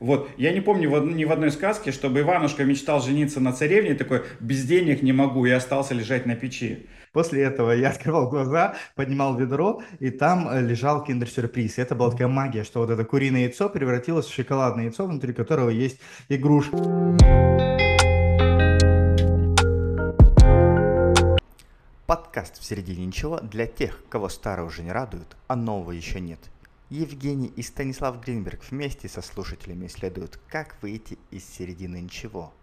Вот, я не помню в, ни в одной сказке, чтобы Иванушка мечтал жениться на царевне, такой, без денег не могу, и остался лежать на печи. После этого я открывал глаза, поднимал ведро, и там э, лежал киндер-сюрприз. Это была такая магия, что вот это куриное яйцо превратилось в шоколадное яйцо, внутри которого есть игрушка. Подкаст «В середине ничего» для тех, кого старое уже не радует, а нового еще нет. Евгений и Станислав Гринберг вместе со слушателями исследуют, как выйти из середины ничего.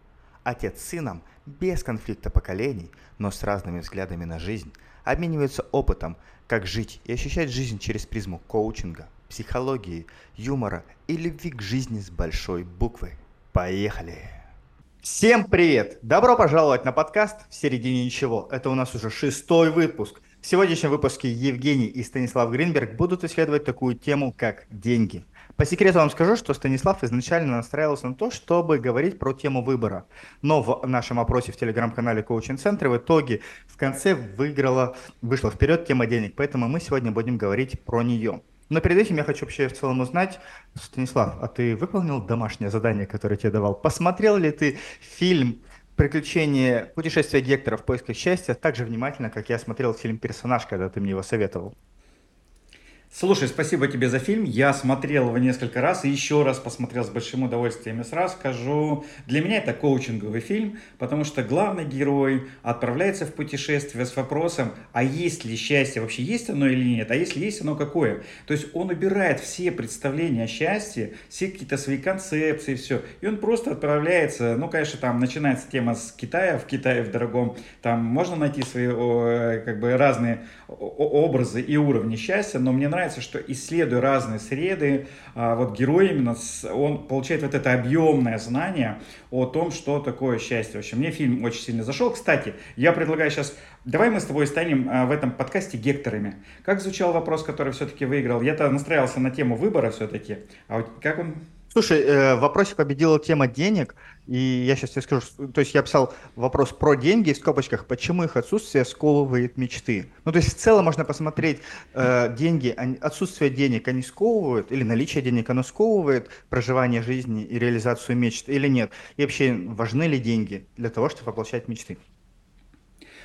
Отец с сыном, без конфликта поколений, но с разными взглядами на жизнь, обмениваются опытом, как жить и ощущать жизнь через призму коучинга, психологии, юмора и любви к жизни с большой буквы. Поехали! Всем привет! Добро пожаловать на подкаст «В середине ничего». Это у нас уже шестой выпуск. В сегодняшнем выпуске Евгений и Станислав Гринберг будут исследовать такую тему, как деньги. По секрету вам скажу, что Станислав изначально настраивался на то, чтобы говорить про тему выбора. Но в нашем опросе в телеграм-канале Coaching Center в итоге в конце выиграла, вышла вперед тема денег, поэтому мы сегодня будем говорить про нее. Но перед этим я хочу вообще в целом узнать, Станислав, а ты выполнил домашнее задание, которое тебе давал? Посмотрел ли ты фильм «Приключения путешествия Гектора в поисках счастья» так же внимательно, как я смотрел фильм «Персонаж», когда ты мне его советовал? Слушай, спасибо тебе за фильм. Я смотрел его несколько раз и еще раз посмотрел с большим удовольствием. И сразу скажу, для меня это коучинговый фильм, потому что главный герой отправляется в путешествие с вопросом, а есть ли счастье, вообще есть оно или нет, а если есть оно какое. То есть он убирает все представления о счастье, все какие-то свои концепции, все. И он просто отправляется, ну, конечно, там начинается тема с Китая, в Китае в дорогом, там можно найти свои как бы разные образы и уровни счастья, но мне нравится нравится, что исследуя разные среды, а, вот герой именно, он получает вот это объемное знание о том, что такое счастье. В общем, мне фильм очень сильно зашел. Кстати, я предлагаю сейчас, давай мы с тобой станем а, в этом подкасте гекторами. Как звучал вопрос, который все-таки выиграл? Я-то настраивался на тему выбора все-таки, а вот как он Слушай, э, в вопросе победила тема денег, и я сейчас тебе скажу, то есть я писал вопрос про деньги в скобочках, почему их отсутствие сковывает мечты. Ну, то есть в целом можно посмотреть, э, деньги, отсутствие денег, они сковывают, или наличие денег, оно сковывает проживание жизни и реализацию мечт, или нет. И вообще, важны ли деньги для того, чтобы воплощать мечты?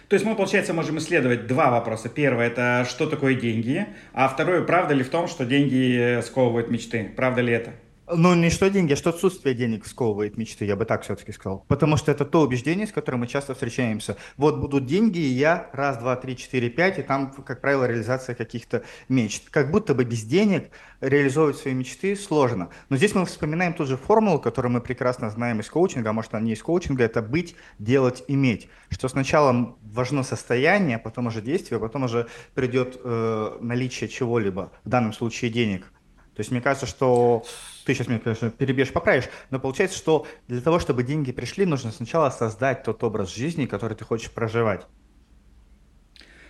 То есть мы, получается, можем исследовать два вопроса. Первый – это что такое деньги, а второй – правда ли в том, что деньги сковывают мечты? Правда ли это? Ну, не что деньги, а что отсутствие денег сковывает мечты, я бы так все-таки сказал. Потому что это то убеждение, с которым мы часто встречаемся. Вот будут деньги, и я раз, два, три, четыре, пять, и там, как правило, реализация каких-то мечт. Как будто бы без денег реализовывать свои мечты сложно. Но здесь мы вспоминаем ту же формулу, которую мы прекрасно знаем из коучинга, а может она не из коучинга, это быть, делать, иметь. Что сначала важно состояние, потом уже действие, потом уже придет э, наличие чего-либо, в данном случае денег. То есть мне кажется, что ты сейчас меня, конечно, перебьешь, поправишь, но получается, что для того, чтобы деньги пришли, нужно сначала создать тот образ жизни, который ты хочешь проживать.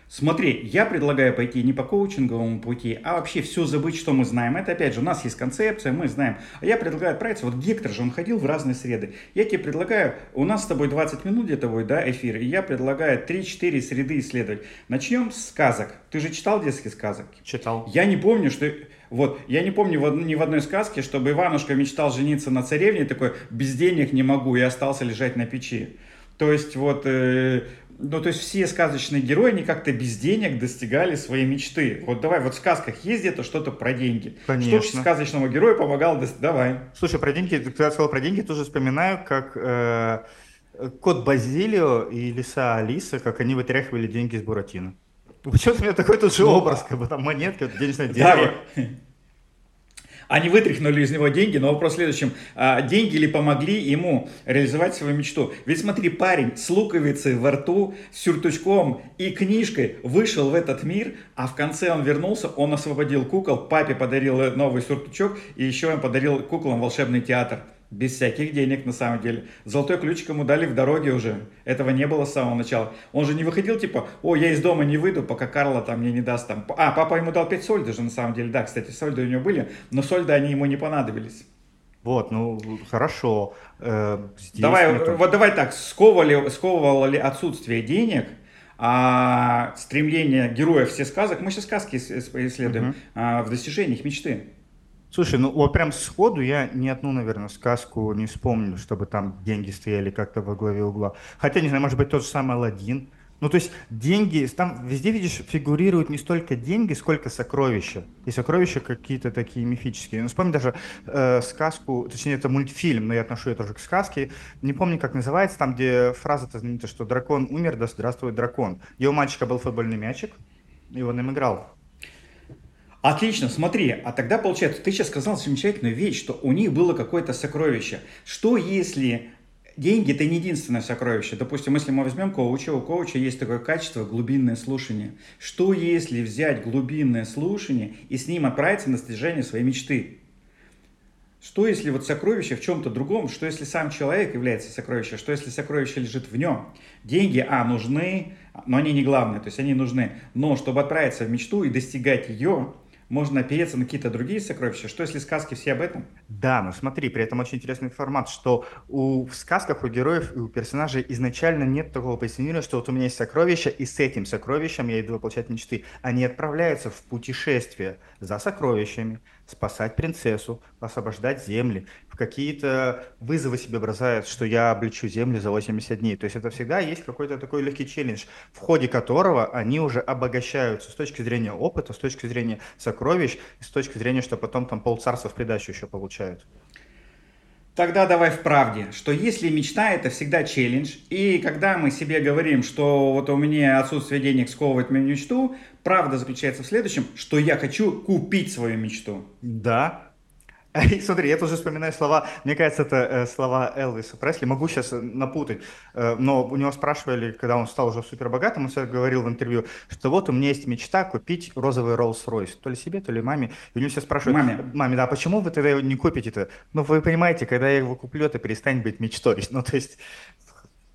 Смотри, я предлагаю пойти не по коучинговому пути, а вообще все забыть, что мы знаем. Это опять же, у нас есть концепция, мы знаем. А я предлагаю отправиться, вот Гектор же, он ходил в разные среды. Я тебе предлагаю, у нас с тобой 20 минут где-то будет, да, эфир, и я предлагаю 3-4 среды исследовать. Начнем с сказок. Ты же читал детские сказок? Читал. Я не помню, что... Вот, я не помню ни в одной сказке, чтобы Иванушка мечтал жениться на царевне, такой, без денег не могу, и остался лежать на печи. То есть вот э, ну, то есть все сказочные герои, они как-то без денег достигали своей мечты. Вот давай, вот в сказках есть где-то что-то про деньги. Конечно. Что сказочному герою помогало достичь? Давай. Слушай, про деньги, ты когда сказал про деньги, тоже вспоминаю, как э, кот Базилио и лиса Алиса, как они вытряхивали деньги из Буратино. Почему-то у меня такой тут же ну, образ, как бы там монетка, денежное дерево. Да, они вытряхнули из него деньги, но вопрос в следующем. А, деньги ли помогли ему реализовать свою мечту? Ведь смотри, парень с луковицей во рту, с сюртучком и книжкой вышел в этот мир, а в конце он вернулся, он освободил кукол, папе подарил новый сюртучок, и еще он подарил куклам волшебный театр. Без всяких денег, на самом деле. Золотой ключик ему дали в дороге уже. Этого не было с самого начала. Он же не выходил, типа, о, я из дома не выйду, пока Карла там мне не даст там. А, папа ему дал 5 сольды же, на самом деле. Да, кстати, сольды у него были, но сольды они ему не понадобились. Вот, ну, хорошо. Э, давай, тоже... вот давай так, сковывали, сковывало ли отсутствие денег а, стремление героев всех сказок, мы сейчас сказки исследуем, uh-huh. а, в достижениях мечты? Слушай, ну вот прям сходу я ни одну, наверное, сказку не вспомню, чтобы там деньги стояли как-то во главе угла. Хотя, не знаю, может быть, тот же самый Алладин. Ну, то есть деньги, там везде, видишь, фигурируют не столько деньги, сколько сокровища. И сокровища какие-то такие мифические. Ну, вспомни даже э, сказку, точнее, это мультфильм, но я отношу это тоже к сказке. Не помню, как называется, там, где фраза-то знаменитая, что дракон умер, да здравствует дракон. И мальчика был футбольный мячик, и он им играл. Отлично, смотри, а тогда получается, ты сейчас сказал замечательную вещь, что у них было какое-то сокровище. Что если деньги это не единственное сокровище. Допустим, если мы возьмем коуча, у коуча есть такое качество глубинное слушание. Что если взять глубинное слушание и с ним отправиться на достижение своей мечты? Что если вот сокровище в чем-то другом? Что если сам человек является сокровищем? Что если сокровище лежит в нем? Деньги, а, нужны, но они не главные, то есть они нужны. Но чтобы отправиться в мечту и достигать ее, можно опереться на какие-то другие сокровища. Что если сказки все об этом? Да, но смотри, при этом очень интересный формат, что у, в сказках у героев и у персонажей изначально нет такого позиционирования, что вот у меня есть сокровище, и с этим сокровищем я иду воплощать мечты. Они отправляются в путешествие за сокровищами, спасать принцессу, освобождать земли, в какие-то вызовы себе бросают, что я облечу землю за 80 дней. То есть это всегда есть какой-то такой легкий челлендж, в ходе которого они уже обогащаются с точки зрения опыта, с точки зрения сокровищ, и с точки зрения, что потом там полцарства в придачу еще получают. Тогда давай в правде, что если мечта это всегда челлендж, и когда мы себе говорим, что вот у меня отсутствие денег сковывает мою мечту, правда заключается в следующем, что я хочу купить свою мечту. Да, Смотри, я тоже вспоминаю слова, мне кажется, это э, слова Элвиса Пресли, могу сейчас э, напутать, э, но у него спрашивали, когда он стал уже супербогатым, он говорил в интервью, что вот у меня есть мечта купить розовый Rolls-Royce, то ли себе, то ли маме, и у него все спрашивают, маме, маме да, почему вы тогда не купите это? Ну, вы понимаете, когда я его куплю, это перестанет быть мечтой, ну, то есть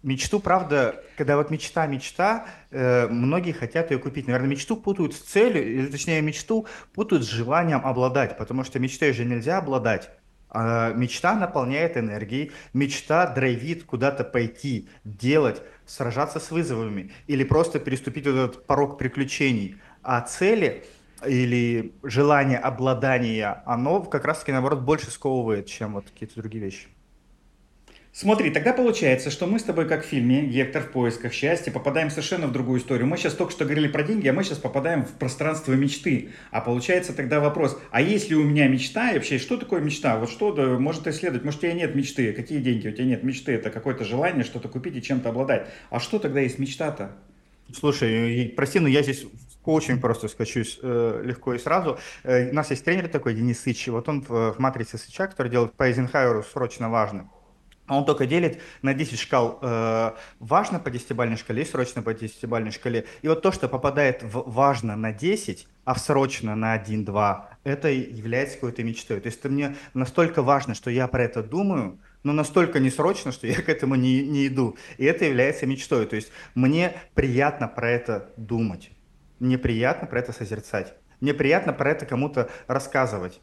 мечту, правда, когда вот мечта, мечта, э, многие хотят ее купить. Наверное, мечту путают с целью, или точнее мечту путают с желанием обладать, потому что мечтой же нельзя обладать. А мечта наполняет энергией, мечта драйвит куда-то пойти, делать, сражаться с вызовами или просто переступить этот порог приключений. А цели или желание обладания, оно как раз-таки, наоборот, больше сковывает, чем вот какие-то другие вещи. Смотри, тогда получается, что мы с тобой, как в фильме «Гектор в поисках счастья», попадаем совершенно в другую историю. Мы сейчас только что говорили про деньги, а мы сейчас попадаем в пространство мечты. А получается тогда вопрос, а есть ли у меня мечта и вообще, что такое мечта? Вот что да, может исследовать? Может, у тебя нет мечты? Какие деньги? У тебя нет мечты? Это какое-то желание что-то купить и чем-то обладать. А что тогда есть мечта-то? Слушай, прости, но я здесь очень просто скачусь э, легко и сразу. Э, у нас есть тренер такой, Денис Сыч, вот он в, в матрице Сыча, который делает по Эйзенхайеру срочно важно. А он только делит на 10 шкал э, важно по 10-бальной шкале и срочно по 10-бальной шкале. И вот то, что попадает в важно на 10, а в срочно на 1-2, это является какой-то мечтой. То есть это мне настолько важно, что я про это думаю, но настолько не срочно, что я к этому не, не иду. И это является мечтой. То есть мне приятно про это думать. Мне приятно про это созерцать. Мне приятно про это кому-то рассказывать.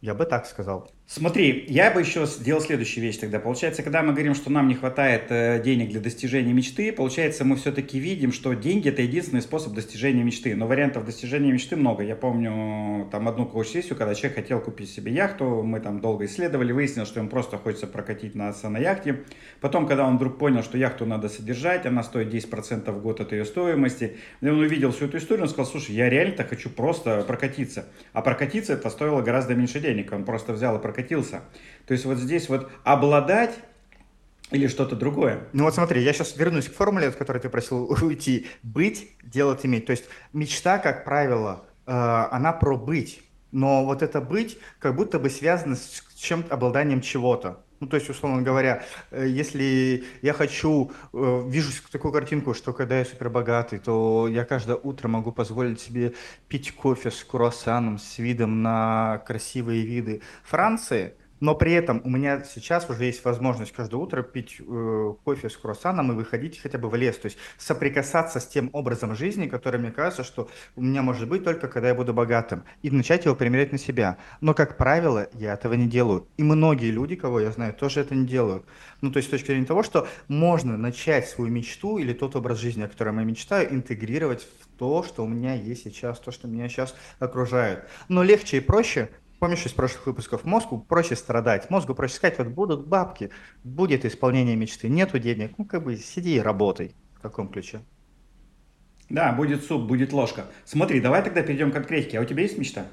Я бы так сказал. Смотри, я бы еще сделал следующую вещь тогда. Получается, когда мы говорим, что нам не хватает э, денег для достижения мечты, получается, мы все-таки видим, что деньги это единственный способ достижения мечты. Но вариантов достижения мечты много. Я помню там одну коуч-сессию, когда человек хотел купить себе яхту, мы там долго исследовали, выяснилось, что ему просто хочется прокатить нас на яхте. Потом, когда он вдруг понял, что яхту надо содержать, она стоит 10% в год от ее стоимости, он увидел всю эту историю, он сказал, слушай, я реально-то хочу просто прокатиться. А прокатиться это стоило гораздо меньше денег. Он просто взял и прокатился прокатился. То есть вот здесь вот обладать или что-то другое. Ну вот смотри, я сейчас вернусь к формуле, от которой ты просил уйти. Быть, делать, иметь. То есть мечта, как правило, э, она про быть. Но вот это быть как будто бы связано с чем-то, обладанием чего-то. Ну, то есть, условно говоря, э, если я хочу, э, вижу такую картинку, что когда я супербогатый, то я каждое утро могу позволить себе пить кофе с круассаном, с видом на красивые виды Франции – но при этом у меня сейчас уже есть возможность каждое утро пить э, кофе с круассаном и выходить хотя бы в лес, то есть соприкасаться с тем образом жизни, который мне кажется, что у меня может быть только когда я буду богатым, и начать его примерять на себя. Но, как правило, я этого не делаю. И многие люди, кого я знаю, тоже это не делают. Ну, то есть с точки зрения того, что можно начать свою мечту или тот образ жизни, о котором я мечтаю, интегрировать в то, что у меня есть сейчас, то, что меня сейчас окружает. Но легче и проще – помнишь из прошлых выпусков, мозгу проще страдать, мозгу проще сказать, вот будут бабки, будет исполнение мечты, нету денег, ну как бы сиди и работай в таком ключе. Да, будет суп, будет ложка. Смотри, давай тогда перейдем к конкретике. А у тебя есть мечта?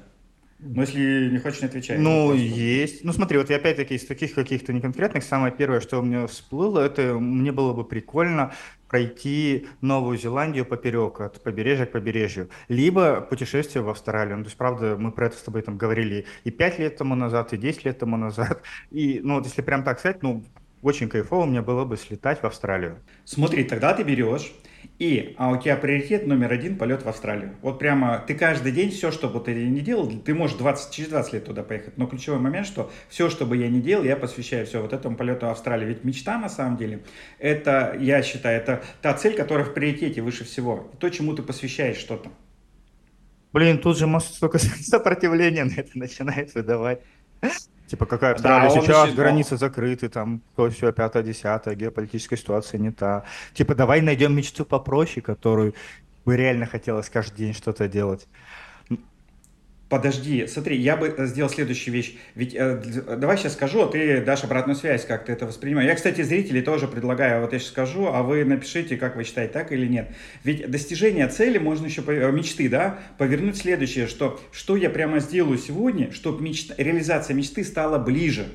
Ну, если не хочешь, не отвечай. Ну, есть. Ну, смотри, вот я опять-таки из таких каких-то неконкретных, самое первое, что у меня всплыло, это мне было бы прикольно пройти Новую Зеландию поперек, от побережья к побережью, либо путешествие в Австралию. Ну, то есть, правда, мы про это с тобой там говорили и 5 лет тому назад, и 10 лет тому назад. И, ну, вот если прям так сказать, ну, очень кайфово мне было бы слетать в Австралию. Смотри, тогда ты берешь и, а у тебя приоритет номер один – полет в Австралию. Вот прямо ты каждый день, все, что бы ты ни делал, ты можешь 20, через 20 лет туда поехать. Но ключевой момент, что все, что бы я ни делал, я посвящаю все вот этому полету в Австралию. Ведь мечта, на самом деле, это, я считаю, это та цель, которая в приоритете выше всего. То, чему ты посвящаешь что-то. Блин, тут же может столько сопротивления на это начинает выдавать. Типа, какая Австралия да, сейчас, еще... границы закрыты, там, то все, пятое, десятое, геополитическая ситуация не та. Типа, давай найдем мечту попроще, которую бы реально хотелось каждый день что-то делать. Подожди, смотри, я бы сделал следующую вещь. Ведь э, давай сейчас скажу, а ты дашь обратную связь, как ты это воспринимаешь. Я, кстати, зрителей тоже предлагаю, вот я сейчас скажу, а вы напишите, как вы считаете, так или нет. Ведь достижение цели можно еще, э, мечты, да, повернуть следующее, что, что я прямо сделаю сегодня, чтобы мечта, реализация мечты стала ближе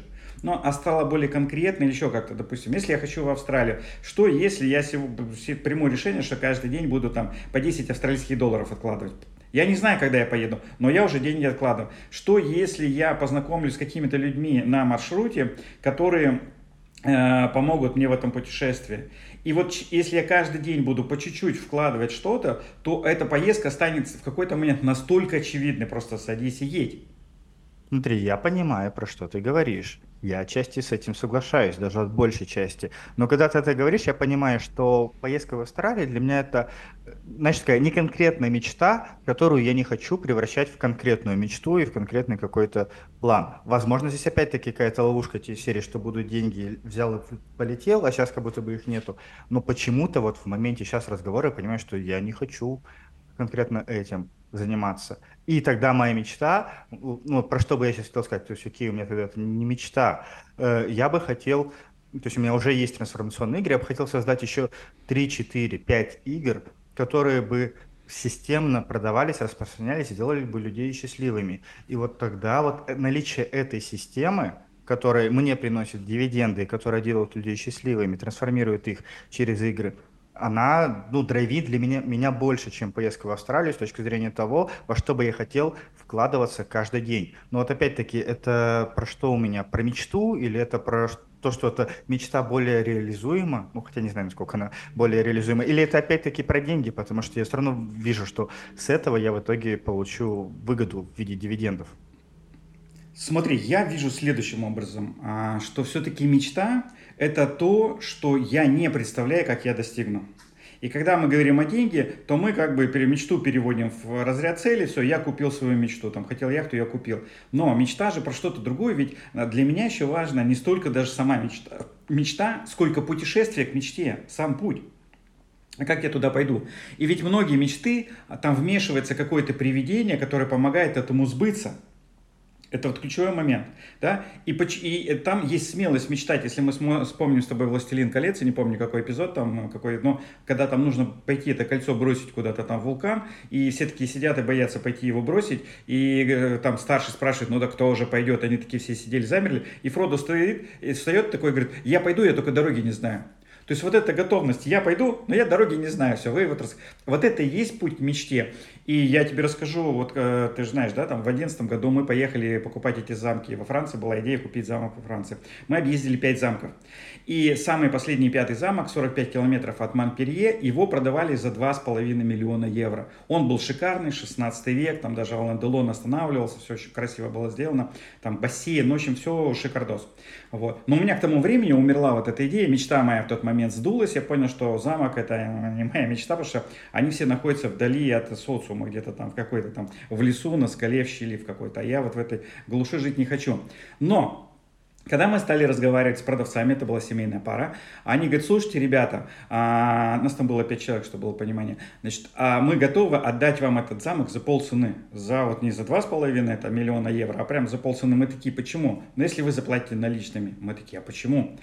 но а стала более конкретной или еще как-то, допустим, если я хочу в Австралию, что если я приму решение, что каждый день буду там по 10 австралийских долларов откладывать? Я не знаю, когда я поеду, но я уже деньги откладываю. Что если я познакомлюсь с какими-то людьми на маршруте, которые э, помогут мне в этом путешествии? И вот если я каждый день буду по чуть-чуть вкладывать что-то, то эта поездка станет в какой-то момент настолько очевидной, просто садись и едь. Смотри, я понимаю, про что ты говоришь. Я отчасти с этим соглашаюсь, даже от большей части. Но когда ты это говоришь, я понимаю, что поездка в Австралию для меня это, знаешь, такая не конкретная мечта, которую я не хочу превращать в конкретную мечту и в конкретный какой-то план. Возможно, здесь опять-таки какая-то ловушка те серии, что будут деньги, взял и полетел, а сейчас как будто бы их нету. Но почему-то вот в моменте сейчас разговора я понимаю, что я не хочу конкретно этим заниматься. И тогда моя мечта, ну, про что бы я сейчас хотел сказать, то есть, окей, у меня тогда это не мечта, э, я бы хотел, то есть у меня уже есть трансформационные игры, я бы хотел создать еще 3, 4, 5 игр, которые бы системно продавались, распространялись и делали бы людей счастливыми. И вот тогда вот наличие этой системы, которая мне приносит дивиденды, которая делает людей счастливыми, трансформирует их через игры, она, ну, драйвит для меня, меня больше, чем поездка в Австралию с точки зрения того, во что бы я хотел вкладываться каждый день. Но вот опять-таки, это про что у меня? Про мечту или это про то, что это мечта более реализуема, ну, хотя не знаю, насколько она более реализуема, или это опять-таки про деньги, потому что я все равно вижу, что с этого я в итоге получу выгоду в виде дивидендов. Смотри, я вижу следующим образом, а, что все-таки мечта – это то, что я не представляю, как я достигну. И когда мы говорим о деньги, то мы как бы мечту переводим в разряд цели, все, я купил свою мечту, там, хотел яхту, я купил. Но мечта же про что-то другое, ведь для меня еще важно не столько даже сама мечта, мечта сколько путешествие к мечте, сам путь. А как я туда пойду? И ведь многие мечты, а там вмешивается какое-то привидение, которое помогает этому сбыться. Это вот ключевой момент. Да? И, и там есть смелость мечтать. Если мы вспомним с тобой «Властелин колец», я не помню, какой эпизод там, какой, но когда там нужно пойти это кольцо бросить куда-то там в вулкан, и все такие сидят и боятся пойти его бросить, и э, там старший спрашивает, ну да кто уже пойдет? Они такие все сидели, замерли, и Фродо стоит, и встает такой, говорит, я пойду, я только дороги не знаю. То есть вот эта готовность, я пойду, но я дороги не знаю, все, вы вот, вот это и есть путь к мечте. И я тебе расскажу, вот э, ты же знаешь, да, там в 2011 году мы поехали покупать эти замки. Во Франции была идея купить замок во Франции. Мы объездили 5 замков. И самый последний пятый замок, 45 километров от Монпелье, его продавали за 2,5 миллиона евро. Он был шикарный, 16 век, там даже Алан Делон останавливался, все очень красиво было сделано. Там бассейн, в общем, все шикардос. Вот. Но у меня к тому времени умерла вот эта идея, мечта моя в тот момент сдулась. Я понял, что замок это не моя мечта, потому что они все находятся вдали от социума, где-то там в какой-то там в лесу, на скале, в щели в какой-то. А я вот в этой глуши жить не хочу. Но Когда мы стали разговаривать с продавцами, это была семейная пара, они говорят, слушайте, ребята, а, нас там было пять человек, чтобы было понимание, значит, а мы готовы отдать вам этот замок за полцены, за вот не за два с половиной это миллиона евро, а прям за полцены. Мы такие, почему? Ну, если вы заплатите наличными, мы такие, а почему?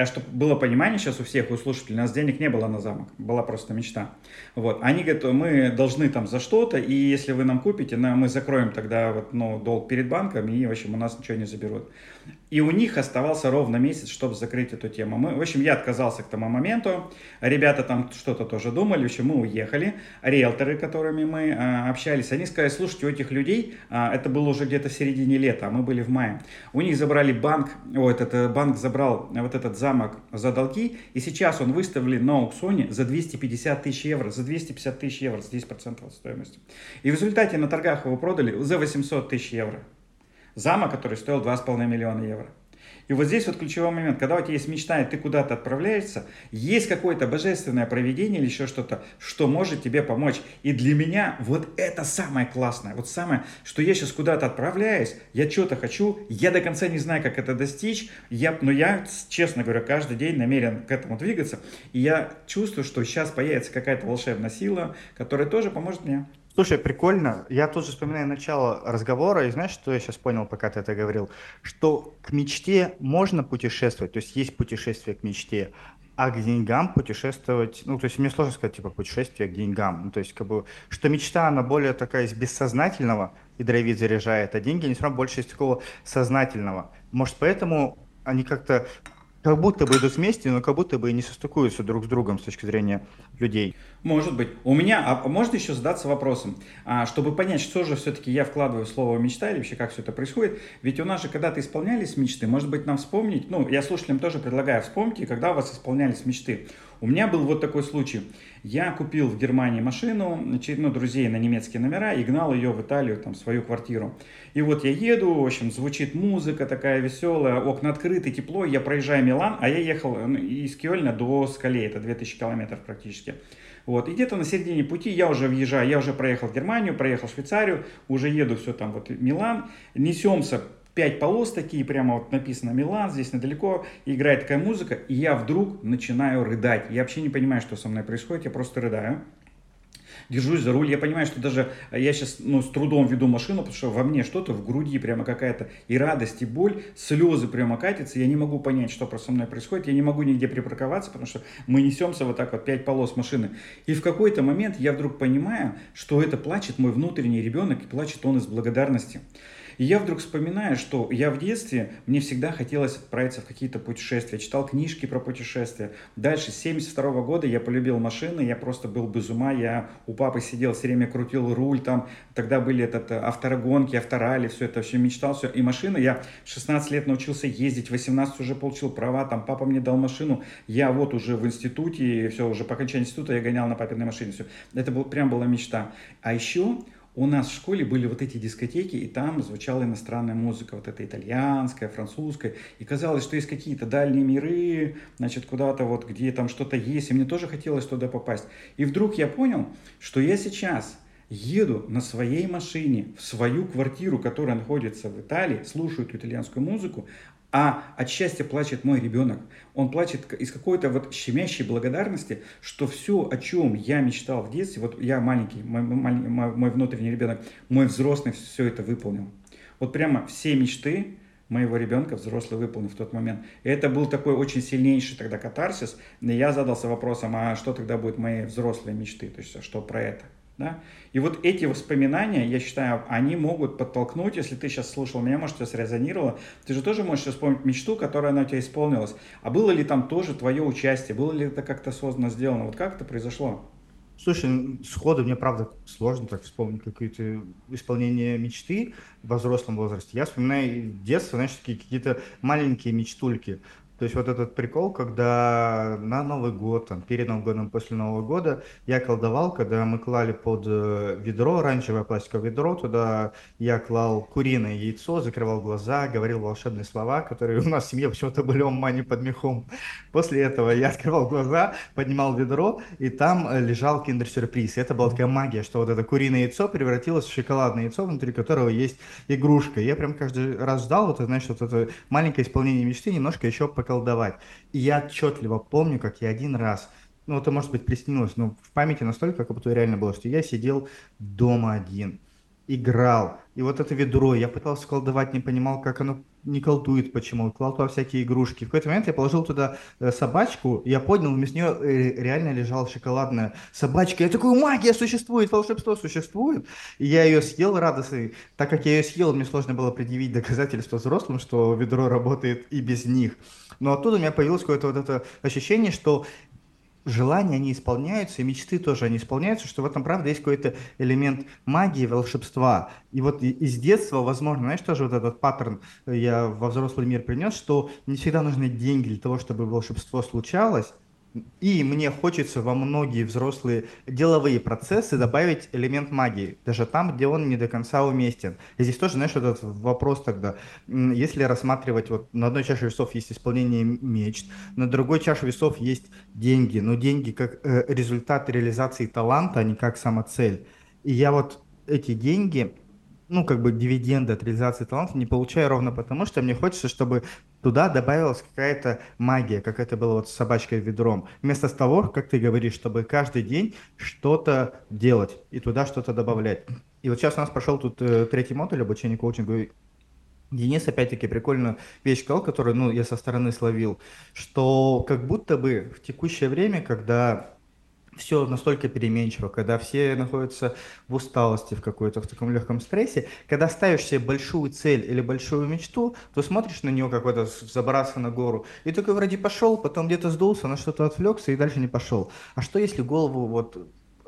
А чтобы было понимание сейчас у всех, у слушателей, у нас денег не было на замок, была просто мечта. Вот. Они говорят, мы должны там за что-то, и если вы нам купите, мы закроем тогда вот, ну, долг перед банком, и, в общем, у нас ничего не заберут. И у них оставался ровно месяц, чтобы закрыть эту тему. Мы, в общем, я отказался к тому моменту. Ребята там что-то тоже думали. В общем, мы уехали. Риэлторы, которыми мы а, общались, они сказали, слушайте, у этих людей, а, это было уже где-то в середине лета, а мы были в мае. У них забрали банк, о, этот э, банк забрал вот этот замок за долги, и сейчас он выставлен на аукционе за 250 тысяч евро, за 250 тысяч евро, с 10% от стоимости. И в результате на торгах его продали за 800 тысяч евро замок, который стоил 2,5 миллиона евро. И вот здесь вот ключевой момент, когда у тебя есть мечта, и ты куда-то отправляешься, есть какое-то божественное проведение или еще что-то, что может тебе помочь. И для меня вот это самое классное, вот самое, что я сейчас куда-то отправляюсь, я что-то хочу, я до конца не знаю, как это достичь, я, но я, честно говоря, каждый день намерен к этому двигаться, и я чувствую, что сейчас появится какая-то волшебная сила, которая тоже поможет мне. Слушай, прикольно. Я тут же вспоминаю начало разговора, и знаешь, что я сейчас понял, пока ты это говорил? Что к мечте можно путешествовать, то есть есть путешествие к мечте, а к деньгам путешествовать, ну, то есть мне сложно сказать, типа, путешествие к деньгам. Ну, то есть, как бы, что мечта, она более такая из бессознательного, и дровит заряжает, а деньги, они все равно больше из такого сознательного. Может, поэтому они как-то как будто бы идут вместе, но как будто бы и не состыкуются друг с другом с точки зрения людей. Может быть. У меня, а может еще задаться вопросом, а, чтобы понять, что же все-таки я вкладываю в слово мечта или вообще как все это происходит. Ведь у нас же когда-то исполнялись мечты, может быть нам вспомнить, ну, я слушателям тоже предлагаю вспомнить, когда у вас исполнялись мечты. У меня был вот такой случай. Я купил в Германии машину, ну, друзей на немецкие номера и гнал ее в Италию, там, свою квартиру. И вот я еду, в общем, звучит музыка такая веселая, окна открыты, тепло, я проезжаю Милан, а я ехал ну, из Кёльна до Скале, это 2000 километров практически. Вот, и где-то на середине пути я уже въезжаю, я уже проехал в Германию, проехал в Швейцарию, уже еду все там вот Милан, несемся пять полос такие, прямо вот написано Милан, здесь недалеко, играет такая музыка, и я вдруг начинаю рыдать. Я вообще не понимаю, что со мной происходит, я просто рыдаю держусь за руль. Я понимаю, что даже я сейчас ну, с трудом веду машину, потому что во мне что-то в груди прямо какая-то и радость, и боль, слезы прямо катятся. Я не могу понять, что со мной происходит. Я не могу нигде припарковаться, потому что мы несемся вот так вот пять полос машины. И в какой-то момент я вдруг понимаю, что это плачет мой внутренний ребенок, и плачет он из благодарности. И я вдруг вспоминаю, что я в детстве, мне всегда хотелось отправиться в какие-то путешествия, читал книжки про путешествия. Дальше, с 72 года я полюбил машины, я просто был без ума, я у папы сидел, все время крутил руль, там, тогда были этот, э, авторогонки, авторали, все это, все мечтал, все. И машины, я 16 лет научился ездить, 18 уже получил права, там, папа мне дал машину, я вот уже в институте, все, уже по окончании института я гонял на папиной машине, все. Это был, прям была мечта. А еще у нас в школе были вот эти дискотеки, и там звучала иностранная музыка, вот эта итальянская, французская, и казалось, что есть какие-то дальние миры, значит, куда-то вот, где там что-то есть, и мне тоже хотелось туда попасть. И вдруг я понял, что я сейчас еду на своей машине в свою квартиру, которая находится в Италии, слушаю эту итальянскую музыку, а от счастья плачет мой ребенок. Он плачет из какой-то вот щемящей благодарности, что все, о чем я мечтал в детстве, вот я маленький, мой, мой, мой внутренний ребенок, мой взрослый все это выполнил. Вот прямо все мечты моего ребенка взрослый выполнил в тот момент. И это был такой очень сильнейший тогда катарсис. И я задался вопросом, а что тогда будет мои взрослые мечты, то есть а что про это? Да? И вот эти воспоминания, я считаю, они могут подтолкнуть, если ты сейчас слушал меня, может, тебя срезонировало, ты же тоже можешь вспомнить мечту, которая на тебя исполнилась. А было ли там тоже твое участие, было ли это как-то осознанно сделано? Вот как это произошло? Слушай, сходу мне, правда, сложно так вспомнить какие-то исполнения мечты во взрослом возрасте. Я вспоминаю детство, знаешь, такие какие-то маленькие мечтульки. То есть вот этот прикол, когда на Новый год, там, перед Новым годом, после Нового года я колдовал, когда мы клали под э, ведро, оранжевое пластиковое ведро, туда я клал куриное яйцо, закрывал глаза, говорил волшебные слова, которые у нас в семье почему-то были ом мани под мехом. После этого я открывал глаза, поднимал ведро, и там э, лежал киндер-сюрприз. Это была такая магия, что вот это куриное яйцо превратилось в шоколадное яйцо, внутри которого есть игрушка. Я прям каждый раз ждал, вот, знаешь, вот это маленькое исполнение мечты, немножко еще поколдовать. И я отчетливо помню, как я один раз ну, это, может быть, приснилось, но в памяти настолько, как будто реально было, что я сидел дома один, играл, и вот это ведро, я пытался колдовать, не понимал, как оно не колдует, почему, клал туда всякие игрушки. В какой-то момент я положил туда э, собачку, я поднял, вместо нее э, реально лежала шоколадная собачка. Я такой, магия существует, волшебство существует. И я ее съел радостный. Так как я ее съел, мне сложно было предъявить доказательства взрослым, что ведро работает и без них. Но оттуда у меня появилось какое-то вот это ощущение, что желания, они исполняются, и мечты тоже, они исполняются, что в этом, правда, есть какой-то элемент магии, волшебства. И вот из детства, возможно, знаешь, тоже вот этот паттерн я во взрослый мир принес, что не всегда нужны деньги для того, чтобы волшебство случалось, и мне хочется во многие взрослые деловые процессы добавить элемент магии, даже там, где он не до конца уместен. И здесь тоже, знаешь, этот вопрос тогда, если рассматривать, вот на одной чаше весов есть исполнение мечт, на другой чаше весов есть деньги, но деньги как э, результат реализации таланта, а не как самоцель. И я вот эти деньги ну, как бы дивиденды от реализации таланта не получаю ровно потому, что мне хочется, чтобы туда добавилась какая-то магия, как это было вот с собачкой ведром. Вместо того, как ты говоришь, чтобы каждый день что-то делать и туда что-то добавлять. И вот сейчас у нас прошел тут э, третий модуль обучения коучингу. Денис опять-таки прикольную вещь сказал, которую ну, я со стороны словил, что как будто бы в текущее время, когда все настолько переменчиво, когда все находятся в усталости, в какой-то в таком легком стрессе, когда ставишь себе большую цель или большую мечту, то смотришь на нее как вот забраться на гору, и только вроде пошел, потом где-то сдулся, на что-то отвлекся и дальше не пошел. А что если голову вот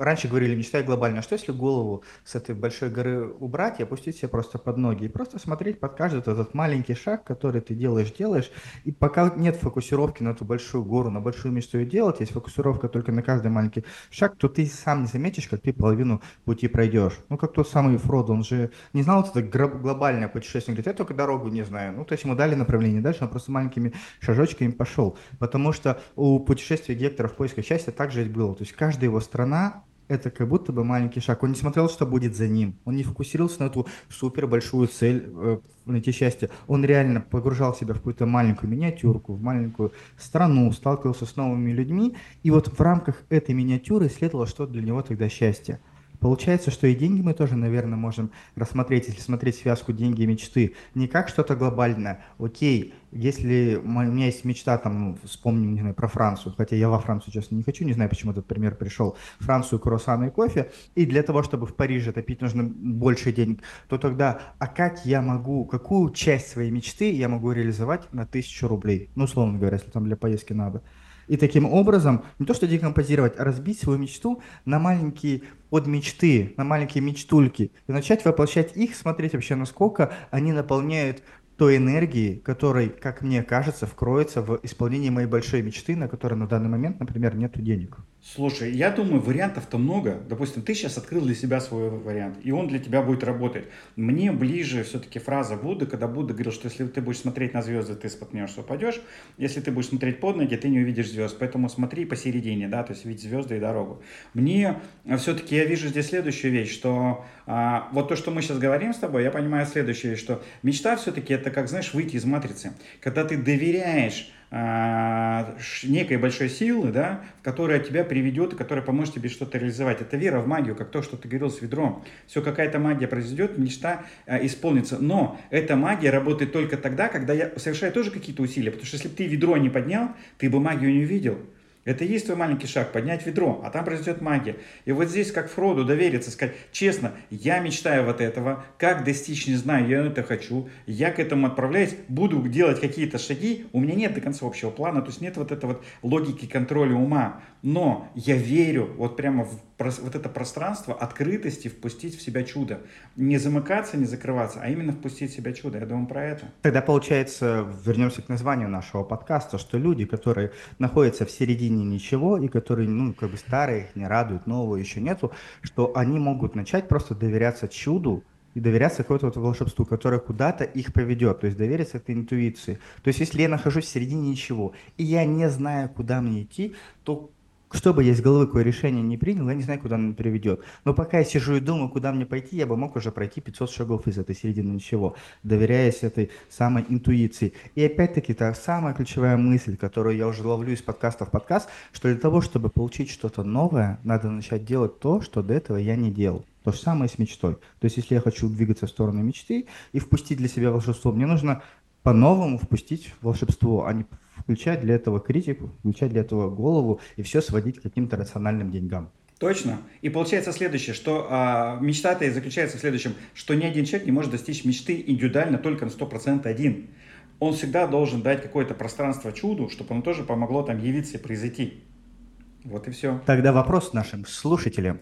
раньше говорили, мечтай глобально, а что если голову с этой большой горы убрать и опустить себе просто под ноги, и просто смотреть под каждый этот маленький шаг, который ты делаешь, делаешь, и пока нет фокусировки на эту большую гору, на большую мечту ее делать, есть фокусировка только на каждый маленький шаг, то ты сам не заметишь, как ты половину пути пройдешь. Ну, как тот самый Фрод, он же не знал вот это глобальное путешествие, говорит, я только дорогу не знаю. Ну, то есть ему дали направление, дальше он просто маленькими шажочками пошел, потому что у путешествия Гектора в поисках счастья также было, то есть каждая его страна, это как будто бы маленький шаг. Он не смотрел, что будет за ним. Он не фокусировался на эту супер большую цель э, найти счастье. Он реально погружал себя в какую-то маленькую миниатюрку, в маленькую страну, сталкивался с новыми людьми. И вот в рамках этой миниатюры следовало, что для него тогда счастье. Получается, что и деньги мы тоже, наверное, можем рассмотреть, если смотреть связку деньги и мечты, не как что-то глобальное. Окей, если у меня есть мечта, там, вспомним, не знаю, про Францию, хотя я во Францию, честно, не хочу, не знаю, почему этот пример пришел, Францию, круассаны и кофе, и для того, чтобы в Париже топить нужно больше денег, то тогда, а как я могу, какую часть своей мечты я могу реализовать на тысячу рублей? Ну, условно говоря, если там для поездки надо. И таким образом, не то что декомпозировать, а разбить свою мечту на маленькие подмечты, на маленькие мечтульки. И начать воплощать их, смотреть вообще, насколько они наполняют той энергии, которой, как мне кажется, вкроется в исполнении моей большой мечты, на которой на данный момент, например, нет денег. Слушай, я думаю, вариантов-то много. Допустим, ты сейчас открыл для себя свой вариант, и он для тебя будет работать. Мне ближе все-таки фраза Будды, когда Будда говорил, что если ты будешь смотреть на звезды, ты споткнешься, упадешь. Если ты будешь смотреть под ноги, ты не увидишь звезд. Поэтому смотри посередине, да, то есть видеть звезды и дорогу. Мне все-таки я вижу здесь следующую вещь, что а, вот то, что мы сейчас говорим с тобой, я понимаю следующее, что мечта все-таки это как, знаешь, выйти из матрицы. Когда ты доверяешь некой большой силы, да, которая тебя приведет и которая поможет тебе что-то реализовать. Это вера в магию, как то, что ты говорил с ведром. Все, какая-то магия произойдет, мечта а, исполнится. Но эта магия работает только тогда, когда я совершаю тоже какие-то усилия. Потому что если бы ты ведро не поднял, ты бы магию не увидел. Это и есть твой маленький шаг, поднять ведро, а там произойдет магия. И вот здесь, как Фроду, довериться, сказать, честно, я мечтаю вот этого, как достичь, не знаю, я это хочу, я к этому отправляюсь, буду делать какие-то шаги, у меня нет до конца общего плана, то есть нет вот этой вот логики контроля ума, но я верю вот прямо в вот это пространство открытости впустить в себя чудо. Не замыкаться, не закрываться, а именно впустить в себя чудо. Я думаю про это. Тогда получается, вернемся к названию нашего подкаста, что люди, которые находятся в середине ничего и которые, ну, как бы старые, не радуют, нового еще нету, что они могут начать просто доверяться чуду, и доверяться какому-то вот волшебству, которое куда-то их поведет, то есть довериться этой интуиции. То есть если я нахожусь в середине ничего, и я не знаю, куда мне идти, то что бы я из головы какое решение не принял, я не знаю, куда оно приведет. Но пока я сижу и думаю, куда мне пойти, я бы мог уже пройти 500 шагов из этой середины ничего, доверяясь этой самой интуиции. И опять-таки, та самая ключевая мысль, которую я уже ловлю из подкаста в подкаст, что для того, чтобы получить что-то новое, надо начать делать то, что до этого я не делал. То же самое с мечтой. То есть, если я хочу двигаться в сторону мечты и впустить для себя волшебство, мне нужно по-новому впустить волшебство, а не включать для этого критику, включать для этого голову и все сводить к каким-то рациональным деньгам. Точно. И получается следующее, что а, мечта-то и заключается в следующем, что ни один человек не может достичь мечты индивидуально только на 100% один. Он всегда должен дать какое-то пространство чуду, чтобы оно тоже помогло там явиться и произойти. Вот и все. Тогда вопрос нашим слушателям.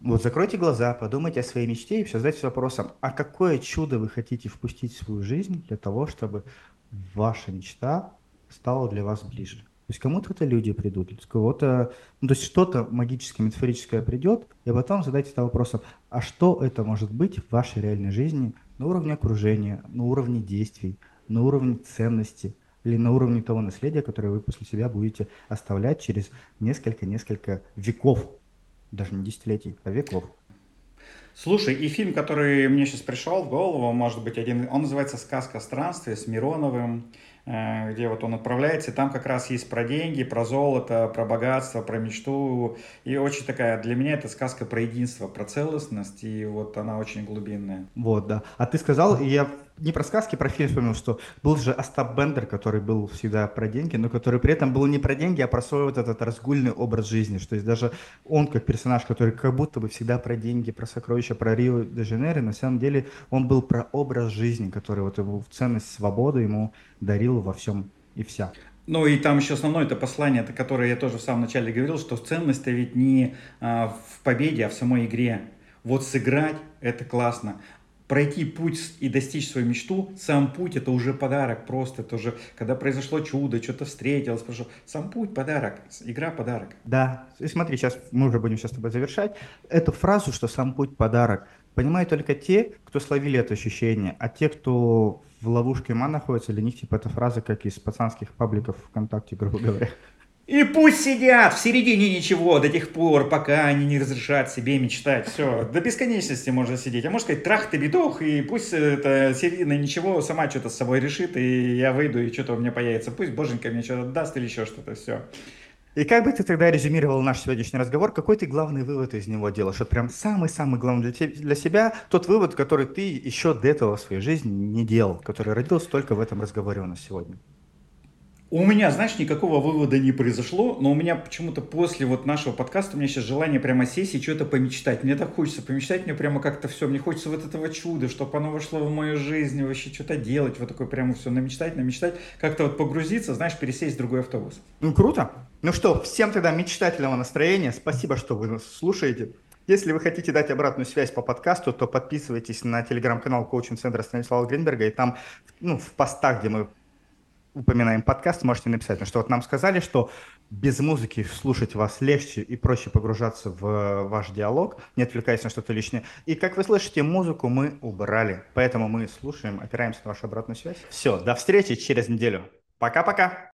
Вот закройте глаза, подумайте о своей мечте и все задайте вопросом, а какое чудо вы хотите впустить в свою жизнь для того, чтобы ваша мечта стало для вас ближе. То есть кому-то это люди придут, кого-то, ну, то есть что-то магическое, метафорическое придет, и потом задайте это вопросом, а что это может быть в вашей реальной жизни на уровне окружения, на уровне действий, на уровне ценности или на уровне того наследия, которое вы после себя будете оставлять через несколько-несколько веков, даже не десятилетий, а веков. Слушай, и фильм, который мне сейчас пришел в голову, может быть, один, он называется «Сказка о странстве» с Мироновым. Э, где вот он отправляется, и там как раз есть про деньги, про золото, про богатство, про мечту. И очень такая, для меня это сказка про единство, про целостность, и вот она очень глубинная. Вот, да. А ты сказал, и я не про сказки, про фильм вспомнил, что был же Остап Бендер, который был всегда про деньги, но который при этом был не про деньги, а про свой вот этот разгульный образ жизни. Что есть даже он как персонаж, который как будто бы всегда про деньги, про сокровища, про Рио де Жанейро, на самом деле он был про образ жизни, который вот его ценность свободы ему дарил во всем и вся. Ну и там еще основное это послание, это которое я тоже в самом начале говорил, что ценность-то ведь не а, в победе, а в самой игре. Вот сыграть это классно. Пройти путь и достичь свою мечту, сам путь это уже подарок просто, это уже, когда произошло чудо, что-то встретилось, прошло, сам путь подарок, игра подарок. Да, и смотри, сейчас мы уже будем сейчас с тобой завершать. Эту фразу, что сам путь подарок, понимают только те, кто словили это ощущение, а те, кто в ловушке ума находится, для них типа эта фраза, как из пацанских пабликов ВКонтакте, грубо говоря. И пусть сидят в середине ничего до тех пор, пока они не разрешат себе мечтать. Все, до бесконечности можно сидеть. А можно сказать, трах ты бедох, и пусть это середина ничего сама что-то с собой решит, и я выйду, и что-то у меня появится. Пусть боженька мне что-то даст или еще что-то, все. И как бы ты тогда резюмировал наш сегодняшний разговор, какой ты главный вывод из него делаешь? Вот прям самый-самый главный для, тебя, для себя, тот вывод, который ты еще до этого в своей жизни не делал, который родился только в этом разговоре у нас сегодня. У меня, знаешь, никакого вывода не произошло, но у меня почему-то после вот нашего подкаста у меня сейчас желание прямо сесть и что-то помечтать. Мне так хочется помечтать, мне прямо как-то все, мне хочется вот этого чуда, чтобы оно вошло в мою жизнь, вообще что-то делать, вот такое прямо все намечтать, намечтать, как-то вот погрузиться, знаешь, пересесть в другой автобус. Ну, круто. Ну что, всем тогда мечтательного настроения. Спасибо, что вы нас слушаете. Если вы хотите дать обратную связь по подкасту, то подписывайтесь на телеграм-канал коучинг-центра Станислава Гринберга, и там ну, в постах, где мы упоминаем подкаст, можете написать, ну что вот нам сказали, что без музыки слушать вас легче и проще погружаться в ваш диалог, не отвлекаясь на что-то лишнее. И как вы слышите, музыку мы убрали, поэтому мы слушаем, опираемся на вашу обратную связь. Все, до встречи через неделю. Пока-пока.